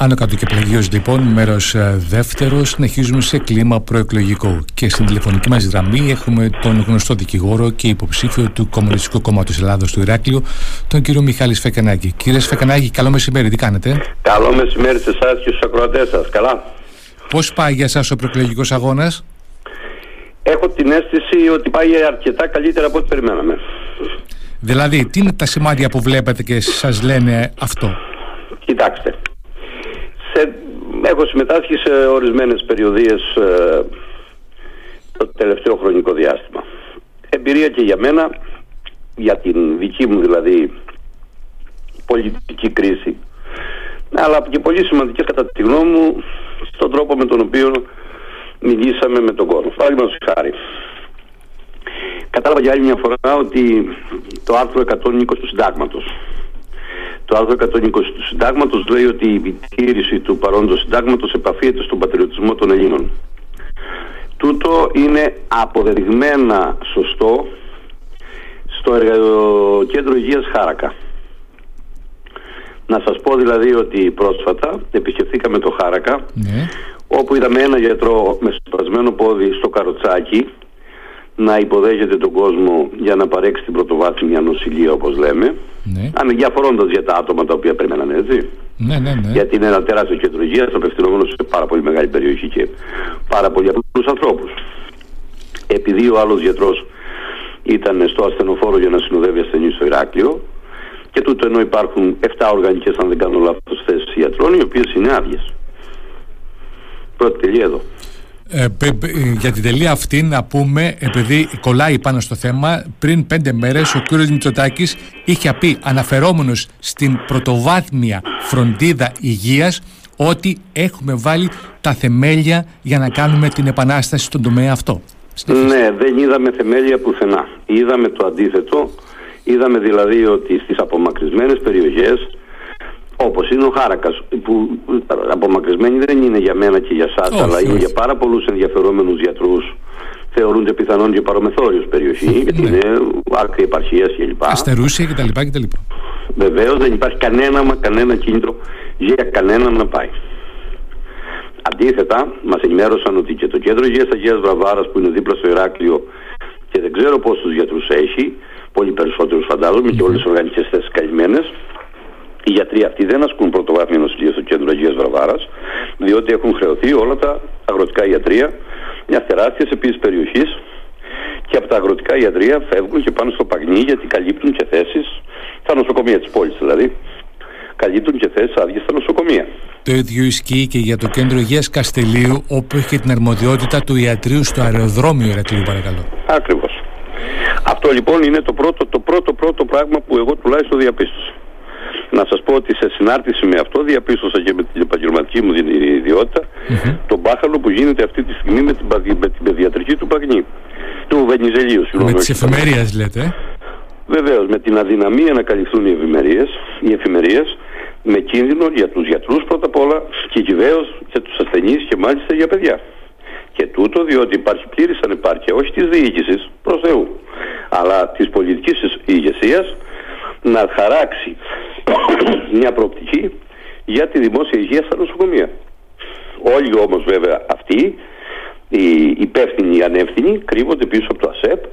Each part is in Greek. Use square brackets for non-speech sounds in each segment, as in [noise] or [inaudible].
Άνω κάτω και πλαγίως λοιπόν, μέρος ε, δεύτερο, συνεχίζουμε σε κλίμα προεκλογικό. Και στην τηλεφωνική μας γραμμή έχουμε τον γνωστό δικηγόρο και υποψήφιο του Κομμουνιστικού Κόμματος Ελλάδος του Ηράκλειο, τον κύριο Μιχάλη Σφεκανάκη. Κύριε Σφεκανάκη, καλό μεσημέρι, τι κάνετε; Καλό μεσημέρι σε εσάς και στους ακροατές σας. Καλά. Πώς πάει για εσάς ο προεκλογικός αγώνας; Έχω την αίσθηση ότι πάει αρκετά καλύτερα από ό,τι περιμέναμε. Δηλαδή, τι είναι τα σημάδια που βλέπετε και σας λένε αυτό; Κοιτάξτε, σε, έχω συμμετάσχει σε ορισμένες περιοδίες ε, το τελευταίο χρονικό διάστημα. Εμπειρία και για μένα, για την δική μου δηλαδή πολιτική κρίση, αλλά και πολύ σημαντικές κατά τη γνώμη μου στον τρόπο με τον οποίο μιλήσαμε με τον κόσμο. Παραδείγματος χάρη. Κατάλαβα για άλλη μια φορά ότι το άρθρο 120 του συντάγματος το άρθρο 120 του συντάγματος λέει ότι η επιτήρηση του παρόντος συντάγματος επαφίεται στον πατριωτισμό των Ελλήνων. Τούτο είναι αποδεδειγμένα σωστό στο κέντρο υγείας Χάρακα. Να σας πω δηλαδή ότι πρόσφατα επισκεφθήκαμε το Χάρακα ναι. όπου είδαμε ένα γιατρό με σπασμένο πόδι στο καροτσάκι να υποδέχεται τον κόσμο για να παρέξει την πρωτοβάθμια νοσηλεία όπως λέμε. Ναι. διαφορώντας για τα άτομα τα οποία περίμεναν έτσι. Ναι, ναι, ναι. γιατί είναι ένα τεράστιο κέντρο υγείας απευθυνόμενος σε πάρα πολύ μεγάλη περιοχή και πάρα πολύ απλούς ανθρώπους. Επειδή ο άλλος γιατρός ήταν στο ασθενοφόρο για να συνοδεύει ασθενείς στο Ηράκλειο και τούτο ενώ υπάρχουν 7 οργανικές αν δεν κάνω λάθος θέσεις γιατρών οι οποίες είναι άδειες. Πρώτη τελεία εδώ ε, για την τελεία αυτή να πούμε, επειδή κολλάει πάνω στο θέμα, πριν πέντε μέρες ο κύριος Μητσοτάκης είχε πει αναφερόμενος στην πρωτοβάθμια φροντίδα υγείας ότι έχουμε βάλει τα θεμέλια για να κάνουμε την επανάσταση στον τομέα αυτό. Ναι, δεν είδαμε θεμέλια πουθενά. Είδαμε το αντίθετο. Είδαμε δηλαδή ότι στις απομακρυσμένες περιοχές Όπως είναι ο Χάρακας, που απομακρυσμένοι δεν είναι για μένα και για εσά, αλλά είναι για πάρα πολλούς ενδιαφερόμενους γιατρούς. Θεωρούνται πιθανόν και παρομεθόριο περιοχή, γιατί ναι. είναι άκρη επαρχίας κλπ. Αστερούσια κτλ. κτλ. Βεβαίως δεν υπάρχει κανένα, μα κανένα κίνητρο για κανέναν να πάει. Αντίθετα, μας ενημέρωσαν ότι και το κέντρο υγείας Αγίας Βραβάρας που είναι δίπλα στο Ηράκλειο και δεν ξέρω πόσους γιατρούς έχει, πολύ περισσότερους φαντάζομαι και όλες τις οργανικές θέσεις καλυμμένε, οι γιατροί αυτοί δεν ασκούν πρωτοβάθμια νοσηλεία στο κέντρο Αγίας Βραβάρα, διότι έχουν χρεωθεί όλα τα αγροτικά ιατρία μιας τεράστιας επίσης περιοχής και από τα αγροτικά ιατρία φεύγουν και πάνε στο Παγνί γιατί καλύπτουν και θέσεις στα νοσοκομεία της πόλης δηλαδή. Καλύπτουν και θέσεις άδειες στα νοσοκομεία. Το ίδιο ισχύει και για το κέντρο υγεία Καστελίου, όπου έχει την αρμοδιότητα του ιατρίου στο αεροδρόμιο Ηρακλείου, παρακαλώ. Ακριβώς. Αυτό λοιπόν είναι το πρώτο, το πρώτο, πρώτο πράγμα που εγώ τουλάχιστον διαπίστωσα. Να σας πω ότι σε συνάρτηση με αυτό διαπίστωσα και με την επαγγελματική μου ιδιότητα mm-hmm. τον μπάχαλο που γίνεται αυτή τη στιγμή με την, με την παιδιατρική του Παγνή, του Βενιζελίου. Με τις εφημερίες λέτε. Βεβαίως, με την αδυναμία να καλυφθούν οι εφημερίες, οι εφημερίες με κίνδυνο για τους γιατρούς πρώτα απ' όλα και κυβέρω για τους ασθενείς και μάλιστα για παιδιά. Και τούτο διότι υπάρχει πλήρης ανεπάρκεια όχι της διοίκησης προς Θεού, αλλά της πολιτικής ηγεσίας να χαράξει μια προοπτική για τη δημόσια υγεία στα νοσοκομεία. Όλοι όμως βέβαια αυτοί, οι υπεύθυνοι, οι ανεύθυνοι, κρύβονται πίσω από το ΑΣΕΠ,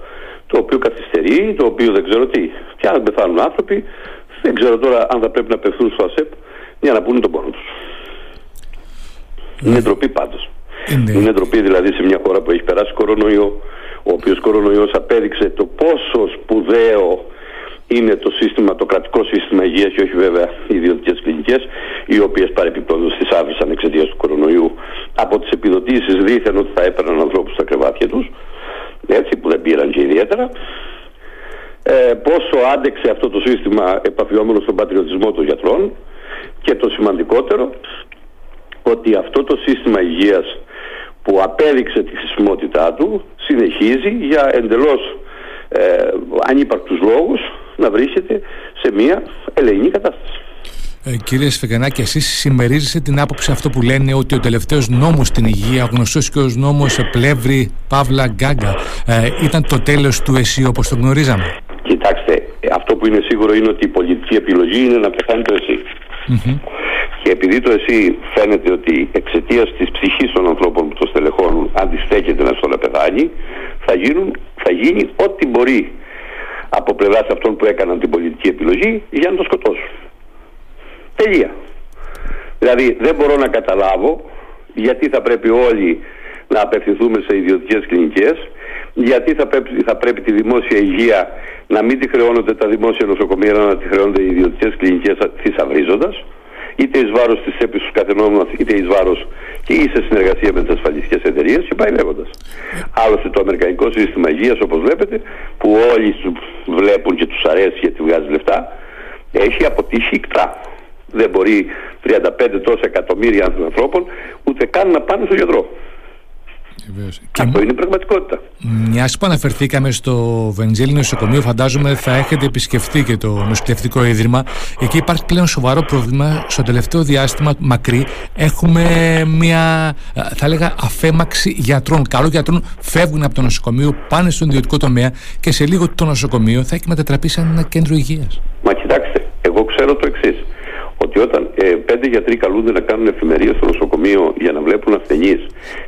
το οποίο καθυστερεί, το οποίο δεν ξέρω τι. Και αν πεθάνουν άνθρωποι, δεν ξέρω τώρα αν θα πρέπει να πεθούν στο ΑΣΕΠ για να πούνε τον πόνο τους. Είναι ντροπή πάντως. Είναι. Είναι ντροπή δηλαδή σε μια χώρα που έχει περάσει κορονοϊό, ο οποίος κορονοϊός απέδειξε το πόσο σπουδαίο είναι το σύστημα, το κρατικό σύστημα υγείας και όχι βέβαια οι ιδιωτικές κλινικές οι οποίες παρεπιπτόντως τις άφησαν εξαιτίας του κορονοϊού. Από τις επιδοτήσεις δήθεν ότι θα έπαιρναν ανθρώπους στα κρεβάτια τους έτσι που δεν πήραν και ιδιαίτερα. Ε, πόσο άντεξε αυτό το σύστημα επαφιόμενο στον πατριωτισμό των γιατρών και το σημαντικότερο ότι αυτό το σύστημα υγείας που απέδειξε τη χρησιμότητά του συνεχίζει για εντελώς ε, ανύπαρκτους λόγους να βρίσκεται σε μια ελεηνή κατάσταση. Ε, κύριε Σφεγγανάκη, εσείς συμμερίζεστε την άποψη αυτό που λένε ότι ο τελευταίος νόμος στην υγεία, γνωστός και ως νόμος Πλεύρη Παύλα Γκάγκα, ε, ήταν το τέλος του ΕΣΥ όπως το γνωρίζαμε; Κοιτάξτε, αυτό που είναι σίγουρο είναι ότι η πολιτική επιλογή είναι να πεθάνει το ΕΣΥ. και επειδή το εσύ φαίνεται ότι εξαιτίας της ψυχής των ανθρώπων που το στελεχώνουν αντιστέκεται να στο να πεθάνει, θα, γίνουν, θα γίνει ό,τι μπορεί από πλευράς αυτών που έκαναν την πολιτική επιλογή για να το σκοτώσουν. Τελεία. Δηλαδή δεν μπορώ να καταλάβω γιατί θα πρέπει όλοι να απευθυνθούμε σε ιδιωτικές κλινικές, γιατί θα πρέπει, θα πρέπει τη δημόσια υγεία να μην τη χρεώνονται τα δημόσια νοσοκομεία, να τη χρεώνονται οι ιδιωτικές κλινικές θησαυρίζοντας, είτε εις βάρος της τσέπης του καθενόμενους, είτε εις βάρος και ή σε συνεργασία με τις ασφαλιστικές εταιρείες και πάει λέγοντας. Άλλωστε το αμερικανικό σύστημα υγείας όπως βλέπετε, που όλοι βλέπουν και τους αρέσει γιατί βγάζει λεφτά, έχει αποτύχει ικτρά. Δεν μπορεί 35 τόσα εκατομμύρια ανθρώπων ούτε καν να πάνε στο γιατρό. Και Αυτό είναι η πραγματικότητα. Μιας που αναφερθήκαμε στο Βενζέλη νοσοκομείο, φαντάζομαι θα έχετε επισκεφτεί και το νοσηλευτικό ίδρυμα. Εκεί υπάρχει πλέον σοβαρό πρόβλημα. Στο τελευταίο διάστημα μακρύ έχουμε μια, θα έλεγα, αφέμαξη γιατρών. Καλών γιατρών φεύγουν από το νοσοκομείο, πάνε στον ιδιωτικό τομέα και σε λίγο το νοσοκομείο θα έχει μετατραπεί σε ένα κέντρο υγείας. Μα κοιτάξτε, εγώ ξέρω το εξή ότι όταν ε, πέντε γιατροί καλούνται να κάνουν εφημερίες στο νοσοκομείο για να βλέπουν ασθενείς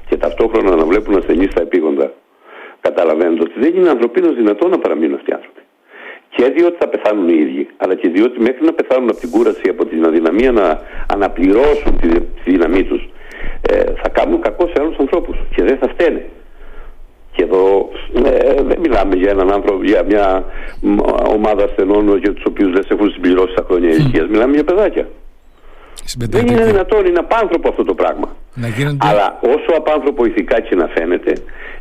και ταυτόχρονα να βλέπουν ασθενείς στα επίγοντα, καταλαβαίνετε ότι δεν είναι ανθρωπίνως δυνατό να παραμείνουν αυτοί οι άνθρωποι. Και διότι θα πεθάνουν οι ίδιοι, αλλά και διότι μέχρι να πεθάνουν από την κούραση, από την αδυναμία να αναπληρώσουν τη, τη δύναμή τους, ε, θα κάνουν κακό σε άλλους ανθρώπους και δεν θα φταίνε. Και εδώ ε, δεν μιλάμε για έναν άνθρωπο, για μια ομάδα ασθενών για τους οποίους δεν σε έχουν συμπληρώσει τα χρόνια ηλικία. Μιλάμε για παιδάκια. Δεν είναι δυνατόν, είναι απάνθρωπο αυτό το πράγμα. Αλλά όσο απάνθρωπο ηθικά και να φαίνεται,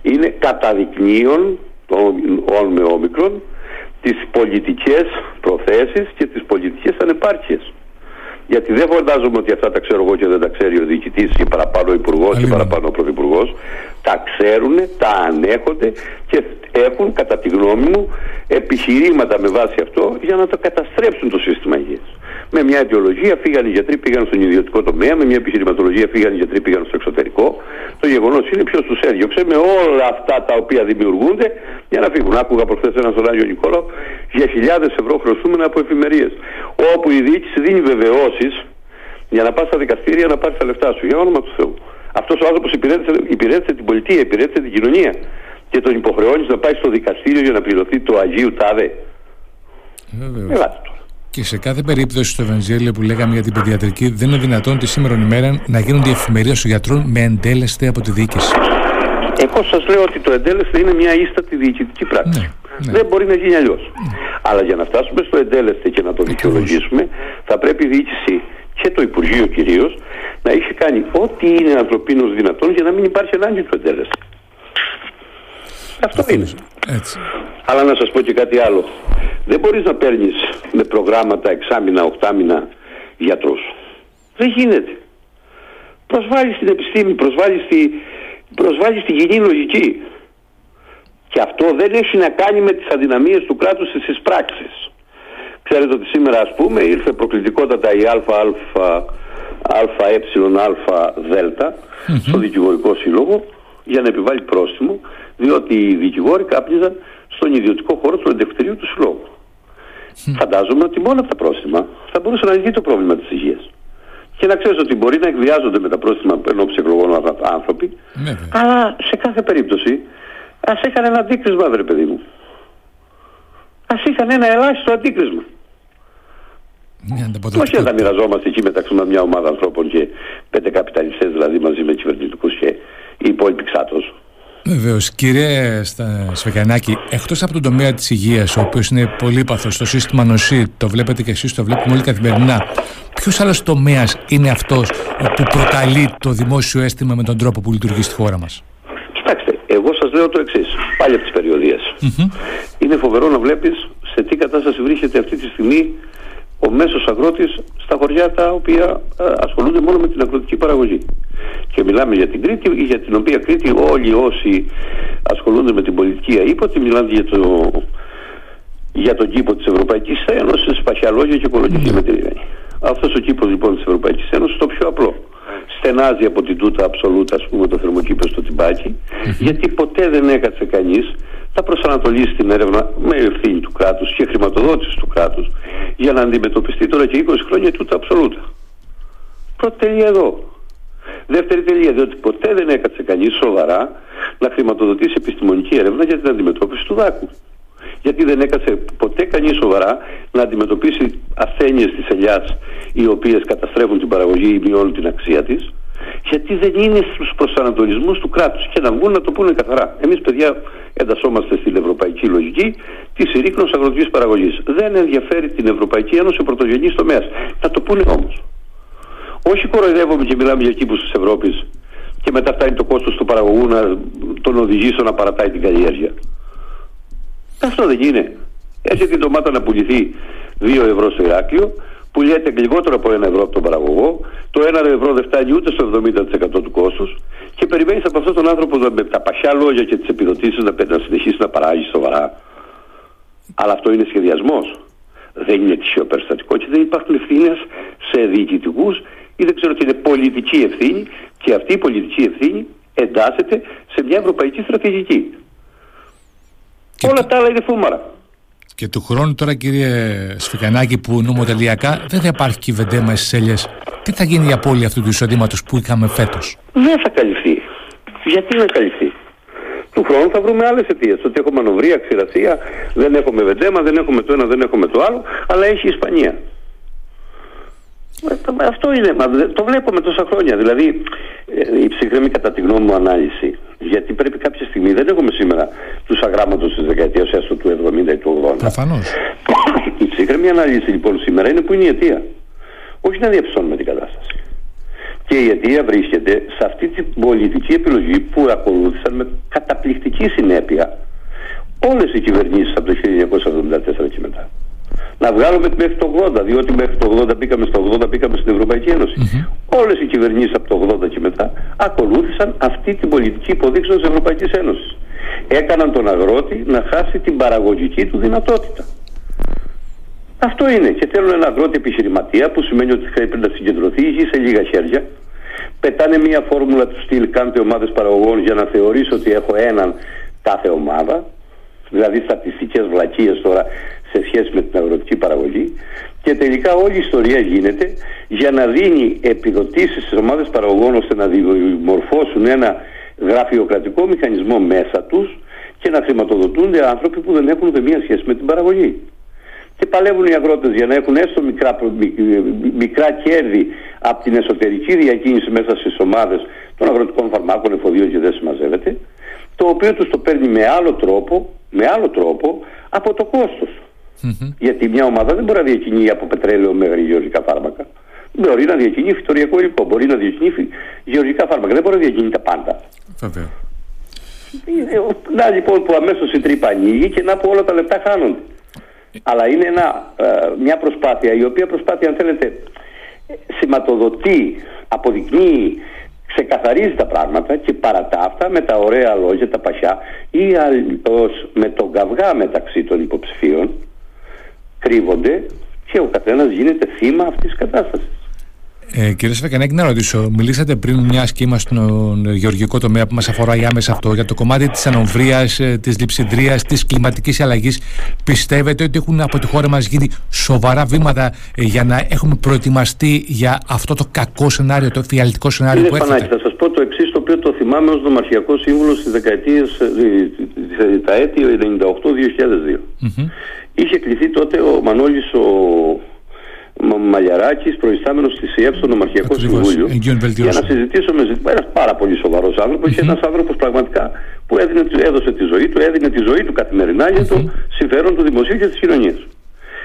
είναι καταδεικνύον των με όμικρον τις πολιτικές προθέσεις και τις πολιτικές ανεπάρκειες. Γιατί δεν φαντάζομαι ότι αυτά τα ξέρω εγώ και δεν τα ξέρει ο διοικητής ή παραπάνω ο υπουργός ή παραπάνω ο πρωθυπουργός. Τα ξέρουν, τα ανέχονται και έχουν, κατά τη γνώμη μου, επιχειρήματα με βάση αυτό για να το καταστρέψουν το σύστημα υγείας. Με μια αιτιολογία φύγαν οι γιατροί, πήγαν στον ιδιωτικό τομέα, με μια επιχειρηματολογία φύγαν οι γιατροί, πήγαν στο εξωτερικό. Το γεγονός είναι ποιος τους έδιωξε με όλα αυτά τα οποία δημιουργούνται για να φύγουν. Άκουγα προχθές ένα στον Άγιο Νικόλαο για χιλιάδες ευρώ χρωστούμενα από εφημερίες. Όπου η διοίκηση δίνει βεβαιώσεις για να πας στα δικαστήρια να πάρεις τα λεφτά σου. Για όνομα του Θεού. Αυτός ο άνθρωπος υπηρέτησε, υπηρέτησε την πολιτεία, υπηρέτησε την κοινωνία και τον υποχρεώνεις να πάει στο δικαστήριο για να πληρωθεί το Αγίου Τάδε. Ελάτε Και σε κάθε περίπτωση στο Ευαγγέλιο που λέγαμε για την παιδιατρική, δεν είναι δυνατόν τη σήμερα ημέρα να γίνονται οι εφημερίες των γιατρών με εντέλεσθε από τη διοίκηση. Εγώ σας λέω ότι το εντέλεσθε είναι μια ίστατη διοικητική πράξη. Ναι, ναι. Δεν μπορεί να γίνει αλλιώς. Ναι. Αλλά για να φτάσουμε στο εντέλεσθε και να το δικαιολογήσουμε, θα πρέπει η διοίκηση και το Υπουργείο κυρίως να έχει κάνει ό,τι είναι ανθρωπίνως δυνατόν για να μην υπάρχει ανάγκη του εντέλεσθε. Αυτό είναι. Έτσι. Αλλά να σας πω και κάτι άλλο. Δεν μπορείς να παίρνεις με προγράμματα εξάμηνα, οχτάμηνα γιατρούς. Δεν γίνεται. Προσβάλλεις την επιστήμη, προσβάλλεις τη, προσβάλλεις τη κοινή λογική. Και αυτό δεν έχει να κάνει με τις αδυναμίες του κράτους στις πράξεις. Ξέρετε ότι σήμερα ας πούμε ήρθε προκλητικότατα η ΑΑ ΑΕ δελτα στο δικηγορικό σύλλογο για να επιβάλλει πρόστιμο διότι οι δικηγόροι κάπνιζαν στον ιδιωτικό χώρο του εντευτηρίου του συλλόγου. Φαντάζομαι ότι μόνο από τα πρόστιμα θα μπορούσε να λυθεί το πρόβλημα της υγείας. Και να ξέρεις ότι μπορεί να εκβιάζονται με τα πρόστιμα ενώπιση εκλογών άνθρωποι, αλλά σε κάθε περίπτωση ας είχαν ένα αντίκρισμα, βρε παιδί μου. Α είχαν ένα ελάχιστο αντίκρισμα. Ναι, Όχι να τα μοιραζόμαστε εκεί μεταξύ μας μια ομάδα ανθρώπων και πέντε καπιταλιστές δηλαδή μαζί με κυβερνητικούς και οι υπόλοιποι ξάτο. Βεβαίως. Κύριε Σφεγγανάκη, εκτός από τον τομέα της υγείας, ο οποίος είναι πολύ παθο, το σύστημα νοσή, το βλέπετε και εσείς, το βλέπουμε όλοι καθημερινά. Ποιος άλλος τομέας είναι αυτός που προκαλεί το δημόσιο αίσθημα με τον τρόπο που λειτουργεί στη χώρα μας; Κοιτάξτε, εγώ σας λέω το εξής, πάλι από τις περιοδίες. Είναι φοβερό να βλέπεις σε τι κατάσταση βρίσκεται αυτή τη στιγμή ο μέσος αγρότης στα χωριά τα οποία ε, ασχολούνται μόνο με την αγροτική παραγωγή. Και μιλάμε για την Κρήτη, για την οποία Κρήτη όλοι όσοι ασχολούνται με την πολιτική αήποτη μιλάνε για, το, για τον κήπο της Ευρωπαϊκής Ένωσης, παχιαλόγια και κολοκυθία με την Αυτός ο κήπος λοιπόν της Ευρωπαϊκής Ένωσης το πιο απλό. Στενάζει από την τούτα αψολούτα, ας πούμε, το θερμοκήπιο στο τυμπακι γιατί ποτέ δεν έκατσε κανείς θα προσανατολίσει την έρευνα με ευθύνη του κράτους και χρηματοδότηση του κράτους για να αντιμετωπιστεί τώρα και 20 χρόνια τούτα αψολούτα. Πρώτη τελεία εδώ. Δεύτερη τελεία, διότι ποτέ δεν έκατσε κανείς σοβαρά να χρηματοδοτήσει επιστημονική έρευνα για την αντιμετώπιση του δάκου. Γιατί δεν έκατσε ποτέ κανείς σοβαρά να αντιμετωπίσει ασθένειες της ελιάς οι οποίες καταστρέφουν την παραγωγή ή μειώνουν την αξία της. Γιατί δεν είναι στους προσανατολισμούς του κράτους. Και να βγουν να το πούνε καθαρά. Εμείς, παιδιά, εντασσόμαστε στην ευρωπαϊκή λογική της συρρήκνωσης αγροτικής παραγωγής. Δεν ενδιαφέρει την Ευρωπαϊκή Ένωση ο πρωτογενής τομέας. Να το πούνε όμως. Όχι κοροϊδεύουμε και μιλάμε για κήπους της Ευρώπης και μετά φτάνει το κόστος του παραγωγού να τον οδηγήσει στο να παρατάει την καλλιέργεια. Αυτό δεν είναι. Έτσι την ντομάτα να πουληθεί 2 ευρώ στο Ηράκλειο, πουλιέται λιγότερο από 1 ευρώ από τον παραγωγό, το 1 ευρώ δεν φτάνει ούτε στο 70% του κόστους και περιμένεις από αυτόν τον άνθρωπο με τα παχιά λόγια και τις επιδοτήσεις να, να συνεχίσει να παράγει σοβαρά. Αλλά αυτό είναι σχεδιασμός. Δεν είναι τυχαίο περιστατικό και δεν υπάρχουν ευθύνες σε διοικητικούς ή δεν ξέρω τι είναι πολιτική ευθύνη και αυτή η πολιτική ευθύνη εντάσσεται σε μια ευρωπαϊκή στρατηγική. Όλα τα άλλα είναι φούμαρα. Και του χρόνου τώρα κύριε Σφικανάκη που νομοτελειακά δεν θα υπάρχει κυβεντέμα στις έλιες. Τι θα γίνει η απώλεια αυτού του εισοδήματος που είχαμε φέτος; Δεν θα καλυφθεί. Γιατί να καλυφθεί; Του χρόνου θα βρούμε άλλες αιτίες. Ότι έχουμε μανοβρία, ξηρασία, δεν έχουμε βεντέμα, δεν έχουμε το ένα, δεν έχουμε το άλλο, αλλά έχει η Ισπανία. Ε, αυτό είναι, το βλέπουμε τόσα χρόνια. Δηλαδή, ε, η ψυχρή κατά τη γνώμη μου ανάλυση. Γιατί πρέπει κάποια στιγμή, δεν έχουμε σήμερα τους αγράμματος της δεκαετίας έστω του 70 ή του 80. Προφανώς. [coughs] Η ψυχρή ανάλυση λοιπόν σήμερα είναι που είναι η αιτία. Όχι να διαψώνουμε την κατάσταση. Και η αιτία βρίσκεται σε αυτή την πολιτική επιλογή που ακολούθησαν με καταπληκτική συνέπεια όλες οι κυβερνήσεις από το 1974 και μετά να βγάλουμε μέχρι το 80, διότι μέχρι το 80 μπήκαμε στο 80, μπήκαμε στην Ευρωπαϊκή Ένωση. Mm-hmm. Όλες οι κυβερνήσεις από το 80 και μετά ακολούθησαν αυτή την πολιτική υποδείξεων της Ευρωπαϊκής Ένωσης. Έκαναν τον αγρότη να χάσει την παραγωγική του δυνατότητα. Αυτό είναι. Και θέλουν ένα αγρότη επιχειρηματία που σημαίνει ότι πρέπει να συγκεντρωθεί η γη σε λίγα χέρια. Πετάνε μια φόρμουλα του στυλ κάντε ομάδες παραγωγών για να θεωρήσω ότι έχω έναν κάθε ομάδα. Δηλαδή στατιστικές βλακίες τώρα σε σχέση με την αγροτική παραγωγή και τελικά όλη η ιστορία γίνεται για να δίνει επιδοτήσεις στις ομάδες παραγωγών ώστε να δημορφώσουν ένα γραφειοκρατικό μηχανισμό μέσα τους και να χρηματοδοτούνται άνθρωποι που δεν έχουν ούτε μία σχέση με την παραγωγή. Και παλεύουν οι αγρότες για να έχουν έστω μικρά, μικρά κέρδη από την εσωτερική διακίνηση μέσα στις ομάδες των αγροτικών φαρμάκων, εφοδίων και δεν συμμαζεύεται, το οποίο τους το παίρνει με άλλο τρόπο, με άλλο τρόπο από το κόστος. Mm-hmm. Γιατί μια ομάδα δεν μπορεί να διακινεί από πετρέλαιο μέχρι γεωργικά φάρμακα. Μπορεί να διακινεί φυτοριακό υλικό, μπορεί να διακινεί γεωργικά φάρμακα. Δεν μπορεί να διακινεί τα πάντα. Βέβαια. Να λοιπόν που αμέσως η τρύπα ανοίγει και να που όλα τα λεπτά χάνονται. Αλλά είναι ένα, ε, μια προσπάθεια η οποία προσπάθεια αν θέλετε σηματοδοτεί, αποδεικνύει, ξεκαθαρίζει τα πράγματα και παρά τα αυτά με τα ωραία λόγια, τα πασιά ή αλλιώς με τον καυγά μεταξύ των υποψηφίων κρύβονται και ο καθένας γίνεται θύμα αυτής της κατάστασης. Ε, κύριε Σφακανέκη, να ρωτήσω, μιλήσατε πριν μια σχήμα στον γεωργικό τομέα που μας αφορά άμεσα αυτό, για το κομμάτι της ανομβρίας, ε, της λειψιδρίας, της κλιματικής αλλαγής. Πιστεύετε ότι έχουν από τη χώρα μας γίνει σοβαρά βήματα ε, για να έχουμε προετοιμαστεί για αυτό το κακό σενάριο, το φιαλτικό σενάριο Κύριε που έρχεται. θα σας πω το εξής, το οποίο το θυμάμαι ως νομαρχιακό σύμβουλο στις δεκαετίες, ε, τα έτη 98-2002. Mm-hmm. Είχε κληθεί τότε ο Μανώλης ο Μαλιαράκης, προϊστάμενος της ΕΕ στο Νομαρχιακό Συμβούλιο, για να συζητήσουμε ζητήματα. Ένας πάρα πολύ σοβαρός άνθρωπος mm-hmm. και ένας άνθρωπος πραγματικά που έδινε, έδωσε τη ζωή του, έδινε τη ζωή του καθημερινά για το συμφέρον του δημοσίου και της κοινωνίας.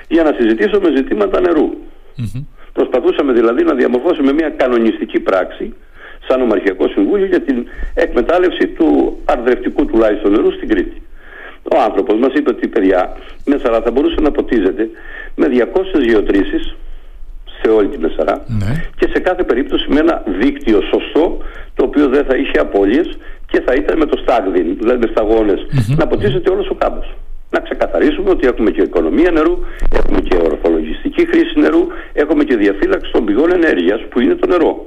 Για να συζητήσουμε ζητήματα νερού. Προσπαθούσαμε δηλαδή να διαμορφώσουμε μια κανονιστική πράξη σαν Νομαρχιακό Συμβούλιο για την εκμετάλλευση του αρδρευτικού τουλάχιστον νερού στην Κρήτη. Ο άνθρωπος μας είπε ότι παιδιά Μεσαρά θα μπορούσε να ποτίζεται με 200 γεωτρήσεις σε όλη τη Μεσαρά ναι. και σε κάθε περίπτωση με ένα δίκτυο σωστό το οποίο δεν θα είχε απώλειες και θα ήταν με το στάγδιν, δηλαδή με σταγονες να ποτίζεται όλος ο κάμπος. Να ξεκαθαρίσουμε ότι έχουμε και οικονομία νερού, έχουμε και ορθολογιστική χρήση νερού, έχουμε και διαφύλαξη των πηγών ενέργειας που είναι το νερο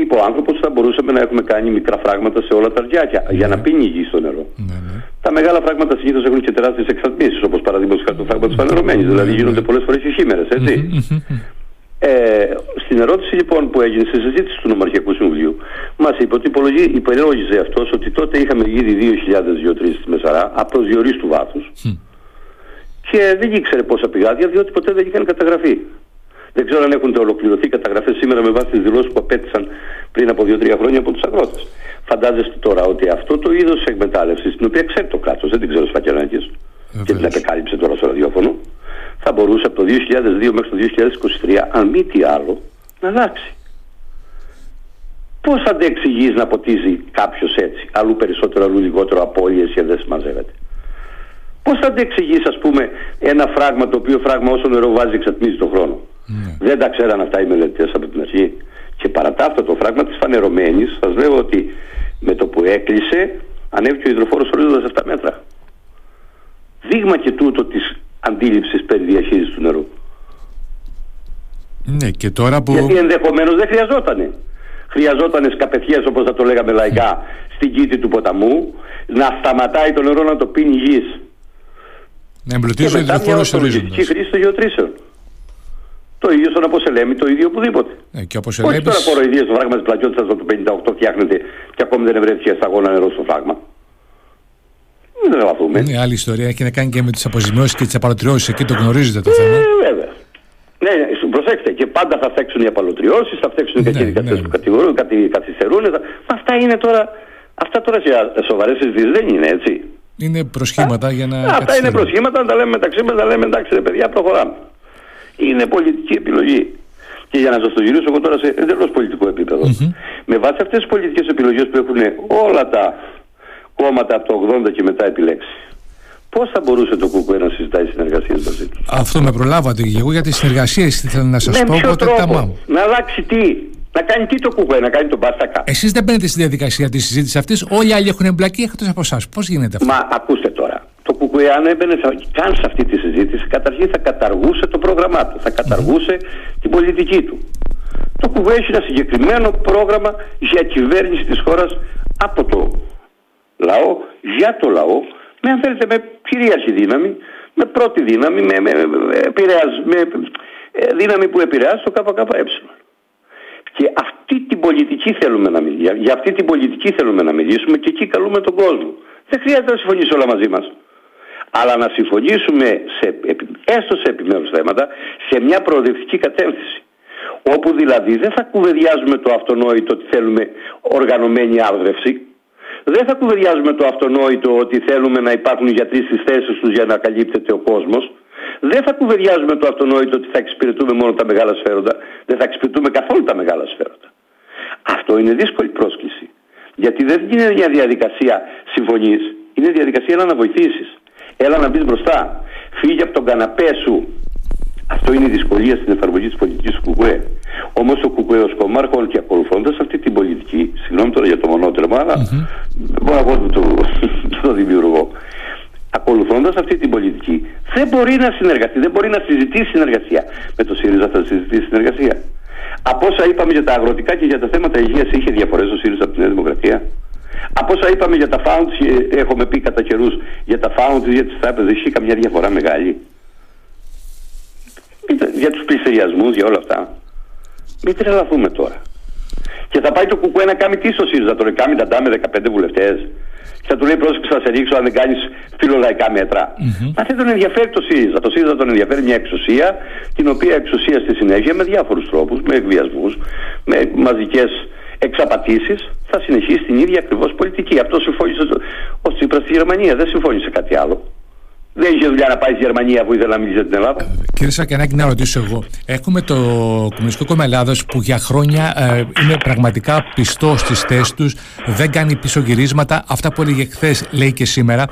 είπε ο άνθρωπος θα μπορούσαμε να έχουμε κάνει μικρά φράγματα σε όλα τα ριάκια ναι. για να πίνει η γη στο νερό. Ναι, ναι. Τα μεγάλα φράγματα συνήθως έχουν και τεράστιες εξαρτήσει, όπως παραδείγματος χάρη το φράγμα της Φανερωμένη. Δηλαδή γίνονται πολλές φορές οι χήμερες, έτσι. Ε, στην ερώτηση λοιπόν που έγινε στη συζήτηση του Νομαρχιακού Συμβουλίου, μας είπε ότι υπολόγιζε αυτός ότι τότε είχαμε ήδη 2.000 στη Μεσαρά, από του βάθους. Και δεν ήξερε πόσα πηγάδια, διότι ποτέ δεν είχαν καταγραφεί. Δεν ξέρω αν έχουν ολοκληρωθεί καταγραφές σήμερα με βάση τις δηλώσεις που απέτησαν πριν από 2-3 χρόνια από τους αγρότες. Φαντάζεστε τώρα ότι αυτό το είδος εκμετάλλευσης, την οποία ξέρει το κράτος, δεν την ξέρω σφακελάκη, και την απεκάλυψε τώρα στο ραδιόφωνο, θα μπορούσε από το 2002 μέχρι το 2023, αν μη τι άλλο, να αλλάξει. Πώς θα αντέξει να ποτίζει κάποιος έτσι, αλλού περισσότερο, αλλού λιγότερο, απώλειες και δεν συμμαζεύεται. Πώς θα αντέξει ας πούμε, ένα φράγμα το οποίο φράγμα όσο νερό βάζει εξατμίζει τον χρόνο. Ναι. Δεν τα ξέραν αυτά οι μελετητές από την αρχή. Και παρά τα αυτό το φράγμα της φανερωμένης, σας λέω ότι με το που έκλεισε, ανέβηκε ο υδροφόρος ορίζοντας 7 μέτρα. Δείγμα και τούτο της αντίληψης περί διαχείρισης του νερού. Ναι, και τώρα που... Γιατί ενδεχομένως δεν χρειαζόταν. Χρειαζόταν σκαπεθιέ, όπως θα το λέγαμε λαϊκά, στην κήτη του ποταμού, να σταματάει το νερό να το πίνει γης. Να εμπλουτίζει ο υδροφόρος ορίζοντας. Και χρήση των γεωτρήσεων. Το ίδιο στον Αποσελέμη, το ίδιο οπουδήποτε. Ε, και Όχι τώρα κοροϊδίε στο φράγμα της πλατιότητα το 58 φτιάχνεται και ακόμη δεν βρέθηκε σταγόνα νερό στο φράγμα. Δεν τρελαθούμε. Είναι άλλη ιστορία. Έχει να κάνει και με τις αποζημιώσεις και τις απαλωτριώσεις. Εκεί το γνωρίζετε το θέμα. Ε, βέβαια. Ναι, ναι, προσέξτε. Και πάντα θα φταίξουν οι απαλωτριώσεις, θα φταίξουν ναι, και οι δικαστέ ναι. που κατηγορούν, κάτι καθυστερούν. Θα... Αυτά είναι τώρα. Αυτά τώρα σε σοβαρές συζητήσεις δεν είναι έτσι. Είναι προσχήματα για να. Αυτά είναι προσχήματα, να τα λέμε μεταξύ μας, να λέμε εντάξει, ρε παιδιά, προχωράμε είναι πολιτική επιλογή. Και για να σας το γυρίσω εγώ τώρα σε εντελώς πολιτικό με βάση αυτές τις πολιτικές επιλογές που έχουν όλα τα κόμματα από το 80 και μετά επιλέξει, πώς θα μπορούσε το ΚΚΕ να συζητάει συνεργασίες μαζί τους; Αυτό με προλάβατε και εγώ για τι συνεργασίε ήθελα να σας πω. Ποιο τρόπο, να αλλάξει τι, να κάνει τι το ΚΚΕ, να κάνει τον Μπάστακα. Εσείς δεν μπαίνετε στη διαδικασία της συζήτησης αυτής, όλοι οι άλλοι έχουν εμπλακεί εκτός από εσάς. Πώς γίνεται αυτό; Μα ακούστε τώρα το Κουκουέ αν έμπαινε καν σε αυτή τη συζήτηση καταρχήν θα καταργούσε το πρόγραμμά του, θα καταργούσε την πολιτική του. Το Κουκουέ έχει ένα συγκεκριμένο πρόγραμμα για κυβέρνηση της χώρας από το λαό, για το λαό, με αν θέλετε με κυρίαρχη δύναμη, με πρώτη δύναμη, με, με, με, ε, δύναμη που επηρεάζει το ΚΚΕ. Και αυτή την πολιτική θέλουμε να μιλήσουμε. Για αυτή την πολιτική θέλουμε να μιλήσουμε και εκεί καλούμε τον κόσμο. Δεν χρειάζεται να συμφωνήσει όλα μαζί μας αλλά να συμφωνήσουμε σε, έστω σε επιμέρους θέματα σε μια προοδευτική κατεύθυνση. Όπου δηλαδή δεν θα κουβεντιάζουμε το αυτονόητο ότι θέλουμε οργανωμένη άρδρευση, δεν θα κουβεντιάζουμε το αυτονόητο ότι θέλουμε να υπάρχουν γιατροί στις θέσεις τους για να καλύπτεται ο κόσμος. Δεν θα κουβεντιάζουμε το αυτονόητο ότι θα εξυπηρετούμε μόνο τα μεγάλα σφαίροντα. Δεν θα εξυπηρετούμε καθόλου τα μεγάλα σφαίροντα. Αυτό είναι δύσκολη πρόσκληση. Γιατί δεν είναι μια διαδικασία συμφωνή, είναι διαδικασία να βοηθήσει. Έλα να μπεις μπροστά. Φύγε από τον καναπέ σου. Αυτό είναι η δυσκολία στην εφαρμογή της πολιτικής του Κουκουέ. Όμως ο Κουκουέ ω κομμάρχων και ακολουθώντας αυτή την πολιτική, συγγνώμη τώρα για το μονότερμα, αλλά mm-hmm. μπορώ να πω το, [laughs] το δημιουργώ. Ακολουθώντας αυτή την πολιτική, δεν μπορεί να συνεργαστεί, δεν μπορεί να συζητήσει συνεργασία. Με το ΣΥΡΙΖΑ θα συζητήσει συνεργασία. Από όσα είπαμε για τα αγροτικά και για τα θέματα υγείας, είχε διαφορές ο ΣΥΡΙΖΑ από τη Νέα Δημοκρατία; Από όσα είπαμε για τα founds, έχουμε πει κατά καιρούς για τα founds, για τις τράπεζες, έχει καμιά διαφορά μεγάλη. Για τους πληστηριασμού, για όλα αυτά. Μην τρελαθούμε τώρα. Και θα πάει το κουκουέ να κάνει τι στο ΣΥΡΙΖΑ, τον κάνει τα με 15 βουλευτές. Και θα του λέει πρόσεξε, θα σε ρίξω αν δεν κάνεις φιλολαϊκά μέτρα. Mm-hmm. Μα δεν τον ενδιαφέρει το ΣΥΡΙΖΑ. Το ΣΥΡΙΖΑ τον ενδιαφέρει μια εξουσία, την οποία εξουσία στη συνέχεια με διάφορους τρόπους, με εκβιασμούς, με μαζικές εξαπατήσεις, θα συνεχίσει την ίδια ακριβώς πολιτική. Αυτό συμφώνησε ο Τσίπρας στη Γερμανία. Δεν συμφώνησε κάτι άλλο. Δεν είχε δουλειά να πάει στη Γερμανία που ήθελε να μιλήσει για την Ελλάδα. Κύριε Σακενάκη, να ρωτήσω εγώ. Έχουμε το Κομμουνιστικό Κόμμα Ελλάδος που για χρόνια ε, είναι πραγματικά πιστό στις θέσεις τους, δεν κάνει πίσω γυρίσματα. Αυτά που έλεγε χθες λέει και σήμερα.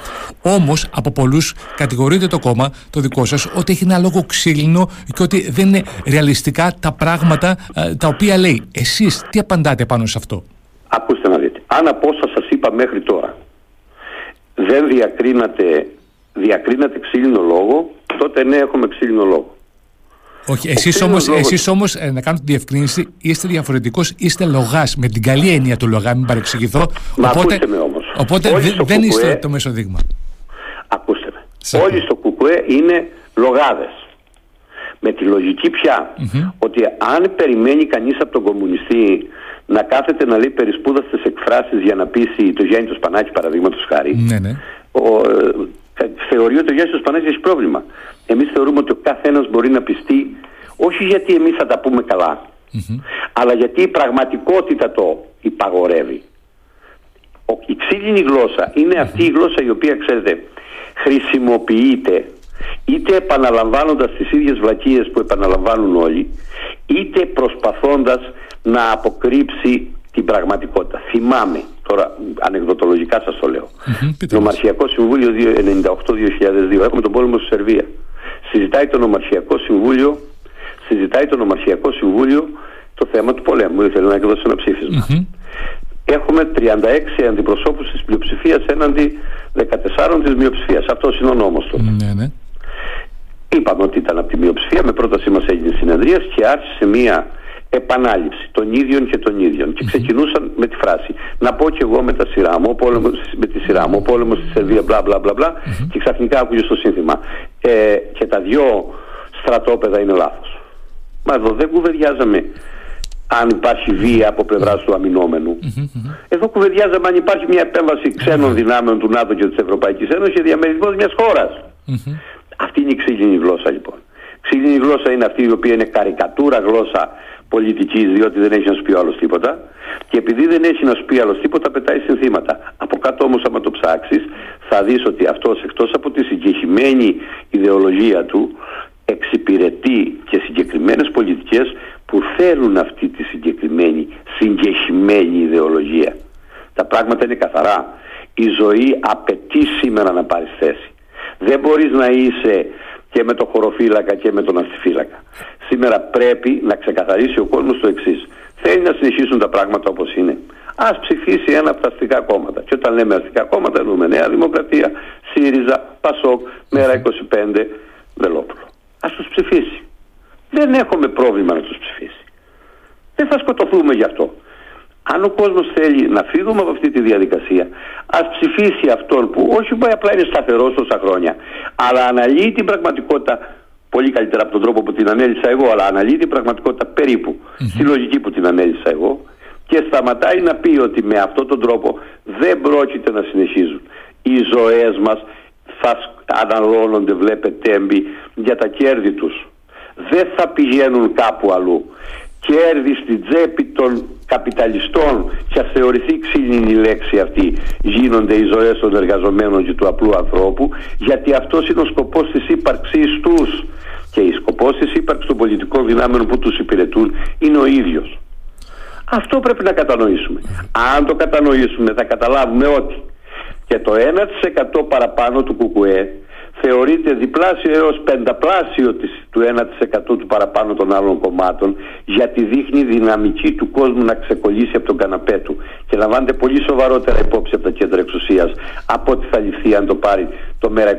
Όμως από πολλούς κατηγορείται το κόμμα, το δικό σας, ότι έχει ένα λόγο ξύλινο και ότι δεν είναι ρεαλιστικά τα πράγματα ε, τα οποία λέει. Εσείς τι απαντάτε πάνω σε αυτό; Ακούστε να δείτε. Αν από όσα σας είπα μέχρι τώρα δεν διακρίνατε διακρίνατε ξύλινο λόγο, τότε ναι, έχουμε ξύλινο λόγο. Όχι, εσείς όμως, λόγος... εσείς όμως ε, να κάνω τη διευκρίνηση, είστε διαφορετικός, είστε λογάς, με την καλή έννοια του λογά, μην παρεξηγηθώ. Μα οπότε, με όμως. Οπότε δεν είστε το μεσοδείγμα. Ακούστε με. Όλοι στο κουκουέ είναι λογάδες. Με τη λογική πια ότι αν περιμένει κανείς από τον κομμουνιστή να κάθεται να λέει περισπούδαστες εκφράσεις για να πείσει το Γιάννη του Σπανάκη παραδείγματος χάρη ναι, ναι. Ο, ε, θεωρεί ότι ο Γιάννης του Σπανάκη έχει πρόβλημα. Εμείς θεωρούμε ότι ο καθένας μπορεί να πιστεί όχι γιατί εμείς θα τα πούμε αλλά γιατί η πραγματικότητα το υπαγορεύει. Η ξύλινη γλώσσα είναι αυτή η γλώσσα η οποία ξέρετε χρησιμοποιείται είτε επαναλαμβάνοντας τις ίδιες βλακίες που επαναλαμβάνουν όλοι είτε προσπαθώντας να αποκρύψει την πραγματικότητα. Θυμάμαι, τώρα ανεκδοτολογικά σας το λέω, το Νομαρχιακό Συμβούλιο 98-2002, έχουμε τον πόλεμο στη Σερβία. Συζητάει το Νομαρχιακό Συμβούλιο, συζητάει το Νομαρχιακό Συμβούλιο το θέμα του πολέμου, ήθελε να εκδώσει ένα Έχουμε 36 αντιπροσώπους της πλειοψηφίας έναντι 14 της μειοψηφίας. Αυτός είναι ο νόμος του. Ναι, ναι. Είπαμε ότι ήταν από τη μειοψηφία, με πρότασή μας έγινε συνεδρία και άρχισε μία επανάληψη των ίδιων και των ίδιων. Και ξεκινούσαν με τη φράση να πω και εγώ με, τα σειρά μου, πόλεμος, με τη σειρά μου, ο πόλεμος στη Σερβίας μπλα μπλα μπλα, μπλα και ξαφνικά άκουγε στο σύνθημα ε, και τα δυο στρατόπεδα είναι λάθος. Μα εδώ δεν κουβεντιάζαμε αν υπάρχει βία από πλευράς του αμυνομενου Εδώ κουβεντιάζαμε αν υπάρχει μια επέμβαση ξένων δυνάμεων του ΝΑΤΟ και της Ευρωπαϊκής Ένωσης και διαμερισμός μιας χώρας. Αυτή είναι η ξύλινη γλώσσα λοιπόν. Ξύλινη γλώσσα είναι αυτή η οποία είναι καρικατούρα γλώσσα πολιτική, διότι δεν έχει να σου πει άλλος τίποτα. Και επειδή δεν έχει να σου πει άλλος τίποτα, πετάει συνθήματα. Από κάτω όμως, άμα το ψάξεις, θα δεις ότι αυτός εκτός από τη συγκεκριμένη ιδεολογία του, εξυπηρετεί και συγκεκριμένες πολιτικές που θέλουν αυτή τη συγκεκριμένη συγκεκριμένη ιδεολογία. Τα πράγματα είναι καθαρά. Η ζωή απαιτεί σήμερα να πάρεις θέση. Δεν μπορείς να είσαι και με το χωροφύλακα και με τον αστιφύλακα. Σήμερα πρέπει να ξεκαθαρίσει ο κόσμος το εξής. Θέλει να συνεχίσουν τα πράγματα όπως είναι. Ας ψηφίσει ένα από τα αστικά κόμματα. Και όταν λέμε αστικά κόμματα εννοούμε Νέα Δημοκρατία, ΣΥΡΙΖΑ, ΠΑΣΟΚ, Μέρα 25, Βελόπουλο. Ας τους ψηφίσει. Δεν έχουμε πρόβλημα να τους ψηφίσει. Δεν θα σκοτωθούμε γι' αυτό. Αν ο κόσμος θέλει να φύγουμε από αυτή τη διαδικασία, ας ψηφίσει αυτόν που όχι μπορεί απλά είναι σταθερός τόσα χρόνια, αλλά αναλύει την πραγματικότητα πολύ καλύτερα από τον τρόπο που την ανέλησα εγώ, αλλά αναλύει την πραγματικότητα περίπου. Στη λογική που την ανέλησα εγώ. Και σταματάει να πει ότι με αυτόν τον τρόπο δεν πρόκειται να συνεχίζουν. Οι ζωές μας θα αναλώνονται βλέπετε έμπι για τα κέρδη τους. Δεν θα πηγαίνουν κάπου αλλού κέρδη στην τσέπη των καπιταλιστών και ας θεωρηθεί ξύλινη η λέξη αυτή γίνονται οι ζωές των εργαζομένων και του απλού ανθρώπου γιατί αυτός είναι ο σκοπός της ύπαρξής τους και η σκοπός της ύπαρξης των πολιτικών δυνάμεων που τους υπηρετούν είναι ο ίδιος. Αυτό πρέπει να κατανοήσουμε. Αν το κατανοήσουμε θα καταλάβουμε ότι και το 1% παραπάνω του ΚΚΕ θεωρείται διπλάσιο έως πενταπλάσιο της, του 1% του παραπάνω των άλλων κομμάτων γιατί δείχνει δυναμική του κόσμου να ξεκολλήσει από τον καναπέ του και λαμβάνεται πολύ σοβαρότερα υπόψη από τα κέντρα εξουσίας από ό,τι θα ληφθεί αν το πάρει το ΜΕΡΑ 25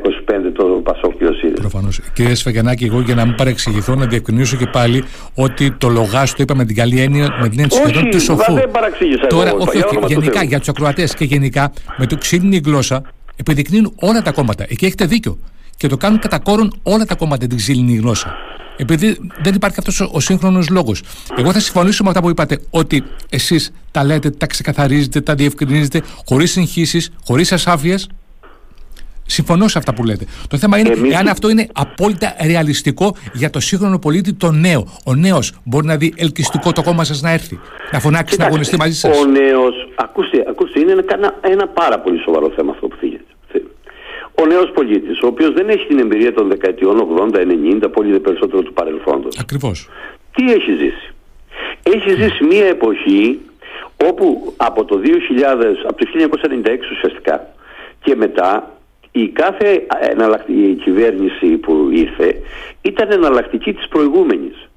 το Πασόκ και ο ΣΥΡΙΖΑ. Προφανώς. Κύριε Σφαγιανάκη, εγώ για να μην παρεξηγηθώ να διευκρινίσω και πάλι ότι το λογάς το είπα με την καλή έννοια, με την έννοια σχεδόν του σοφού. δεν παραξήγησα Τώρα, εγώ, όχι, όχι, γενικά για τους ακροατές και γενικά με το ξύλινη γλώσσα επιδεικνύουν όλα τα κόμματα. Εκεί έχετε δίκιο. Και το κάνουν κατά κόρον όλα τα κόμματα την ξύλινη γλώσσα. Επειδή δεν υπάρχει αυτός ο σύγχρονος λόγος. Εγώ θα συμφωνήσω με αυτά που είπατε, ότι εσείς τα λέτε, τα ξεκαθαρίζετε, τα διευκρινίζετε, χωρίς συγχύσεις, χωρίς ασάφειες. Συμφωνώ σε αυτά που λέτε. Το θέμα είναι Εμείς... εάν αυτό είναι απόλυτα ρεαλιστικό για το σύγχρονο πολίτη, το νέο. Ο νέος μπορεί να δει ελκυστικό το κόμμα σας να έρθει, να φωνάξει, να αγωνιστεί μαζί σας. Ο νέο, ακούστε, ακούστε, είναι ένα, ένα πάρα πολύ σοβαρό θέμα αυτό που θίγεται. Ο νέος πολίτης, ο οποίος δεν έχει την εμπειρία των δεκαετιών 80-90, πολύ περισσότερο του παρελθόντος. Ακριβώς. Τι έχει ζήσει; Έχει ζήσει μία εποχή όπου από το 2000, από το 1996 ουσιαστικά και μετά η κάθε εναλλακτική κυβέρνηση που ήρθε ήταν εναλλακτική της προηγούμενης.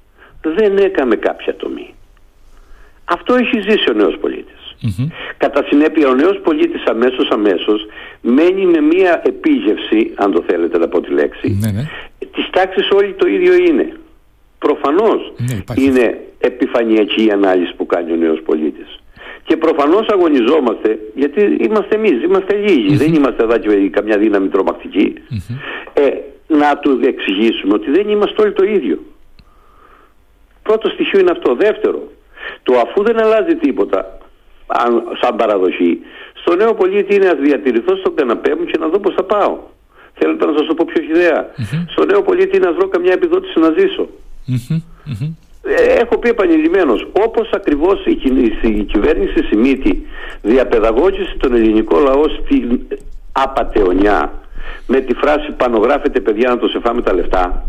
Δεν έκαμε κάποια τομή. Αυτό έχει ζήσει ο νέος πολίτης. Κατά συνέπεια ο νέος πολίτης αμέσως αμέσως μένει με μία επίγευση, αν το θέλετε να πω τη λέξη, mm-hmm. της τάξης όλοι το ίδιο είναι. Προφανώς ναι, είναι επιφανειακή η ανάλυση που κάνει ο νέος πολίτης. Και προφανώς αγωνιζόμαστε, γιατί είμαστε εμείς, είμαστε δεν είμαστε εδώ και καμιά δύναμη τρομακτική, ε, να του εξηγήσουμε ότι δεν είμαστε όλοι το ίδιο. Πρώτο στοιχείο είναι αυτό. Δεύτερο, το αφού δεν αλλάζει τίποτα αν, σαν παραδοχή, στο νέο πολίτη είναι να διατηρηθώ στον καναπέ μου και να δω πώς θα πάω. Θέλετε να σας το πω πιο ιδέα. Στο νέο πολίτη είναι να βρω καμιά επιδότηση να ζήσω. Ε, έχω πει επανειλημμένω, όπως ακριβώς η, η κυβέρνηση Σιμίτη διαπαιδαγώγησε τον ελληνικό λαό στην απαταιωνιά με τη φράση «Πανογράφετε παιδιά να το σε φάμε τα λεφτά»,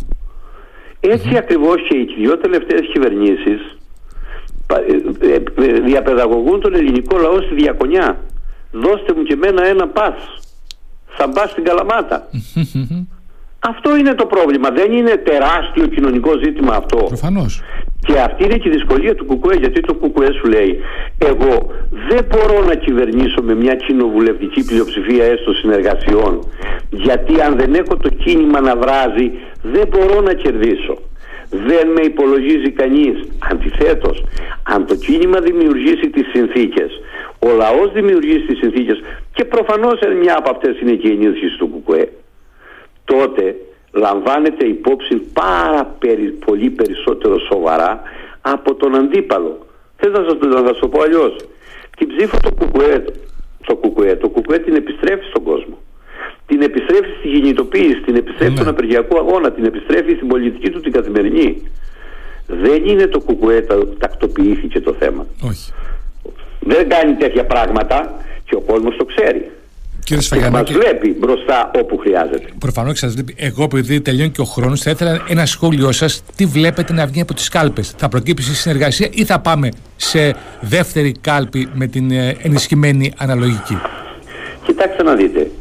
έτσι ακριβώς και οι δυο τελευταίες κυβερνήσεις ε, ε, διαπαιδαγωγούν τον ελληνικό λαό στη διακονιά. Δώστε μου και μένα ένα πας. Θα μπας στην καλαμάτα. [laughs] Αυτό είναι το πρόβλημα. Δεν είναι τεράστιο κοινωνικό ζήτημα αυτό. Προφανώς. Και αυτή είναι και η δυσκολία του Κουκουέ, γιατί το Κουκουέ σου λέει, εγώ δεν μπορώ να κυβερνήσω με μια κοινοβουλευτική πλειοψηφία έστω συνεργασιών, γιατί αν δεν έχω το κίνημα να βράζει, δεν μπορώ να κερδίσω. Δεν με υπολογίζει κανείς. Αντιθέτως, αν το κίνημα δημιουργήσει τις συνθήκες, ο λαός δημιουργήσει τις συνθήκες και προφανώς μια από αυτές είναι και η ενίσχυση του Κουκουέ, τότε λαμβάνεται υπόψη πάρα πολύ περισσότερο σοβαρά από τον αντίπαλο. Θες να σας, να το πω αλλιώς. Την ψήφο το κουκουέ, το κουκουέ, το κουκουέ την επιστρέφει στον κόσμο. Την επιστρέφει στη γεννητοποίηση, την επιστρέφει στον ναι. απεργιακό αγώνα, την επιστρέφει στην πολιτική του την καθημερινή. Δεν είναι το κουκουέ τακτοποιήθηκε το θέμα. Όχι. Δεν κάνει τέτοια πράγματα και ο κόσμος το ξέρει. Κύριε Σφαγιανάκη. Μας βλέπει μπροστά όπου χρειάζεται. Προφανώς σας βλέπει. Εγώ, επειδή τελειώνει και ο χρόνος, θα ήθελα ένα σχόλιο σας. Τι βλέπετε να βγει από τις κάλπες, Θα προκύψει συνεργασία ή θα πάμε σε δεύτερη κάλπη με την ε, ενισχυμένη αναλογική; Κοιτάξτε να δείτε.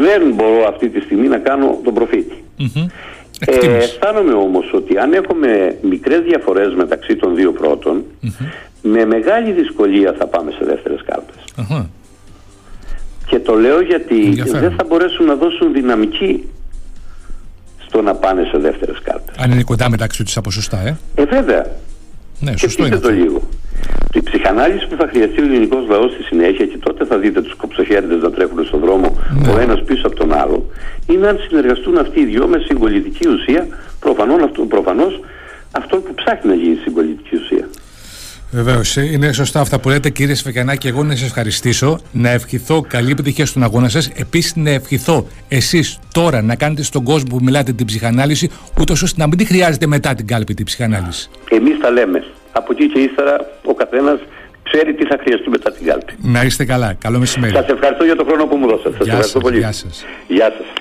Δεν μπορώ αυτή τη στιγμή να κάνω τον προφήτη. Mm-hmm. Ε, αισθάνομαι όμως ότι αν έχουμε μικρές διαφορές μεταξύ των δύο πρώτων με μεγάλη δυσκολία θα πάμε σε δεύτερες και το λέω γιατί δεν θα μπορέσουν να δώσουν δυναμική στο να πάνε σε δεύτερες κάρτες. Αν είναι κοντά μεταξύ τους από σωστά, ε. Ε, βέβαια. Ναι, σωστό είναι το λίγο. Η ψυχανάλυση που θα χρειαστεί ο ελληνικός λαός στη συνέχεια και τότε θα δείτε τους κοψοχέριδες να τρέχουν στον δρόμο ναι. ο ένας πίσω από τον άλλο είναι αν συνεργαστούν αυτοί οι δυο με συγκολητική ουσία προφανώς αυτό που ψάχνει να γίνει συγκολητική ουσία. Βεβαίως, είναι σωστά αυτά που λέτε, κύριε Σφεκιανάκη. Εγώ να σας ευχαριστήσω, να ευχηθώ καλή επιτυχία στον αγώνα σας. Επίσης, να ευχηθώ εσείς τώρα να κάνετε στον κόσμο που μιλάτε την ψυχανάλυση, ούτως ώστε να μην τη χρειάζεται μετά την κάλπη την ψυχανάλυση. Εμείς τα λέμε. Από εκεί και ύστερα ο καθένας ξέρει τι θα χρειαστεί μετά την κάλπη. Να είστε καλά. Καλό μεσημέρι. Σας ευχαριστώ για τον χρόνο που μου δώσατε. Σας ευχαριστώ πολύ. Γεια σας. Γεια σας.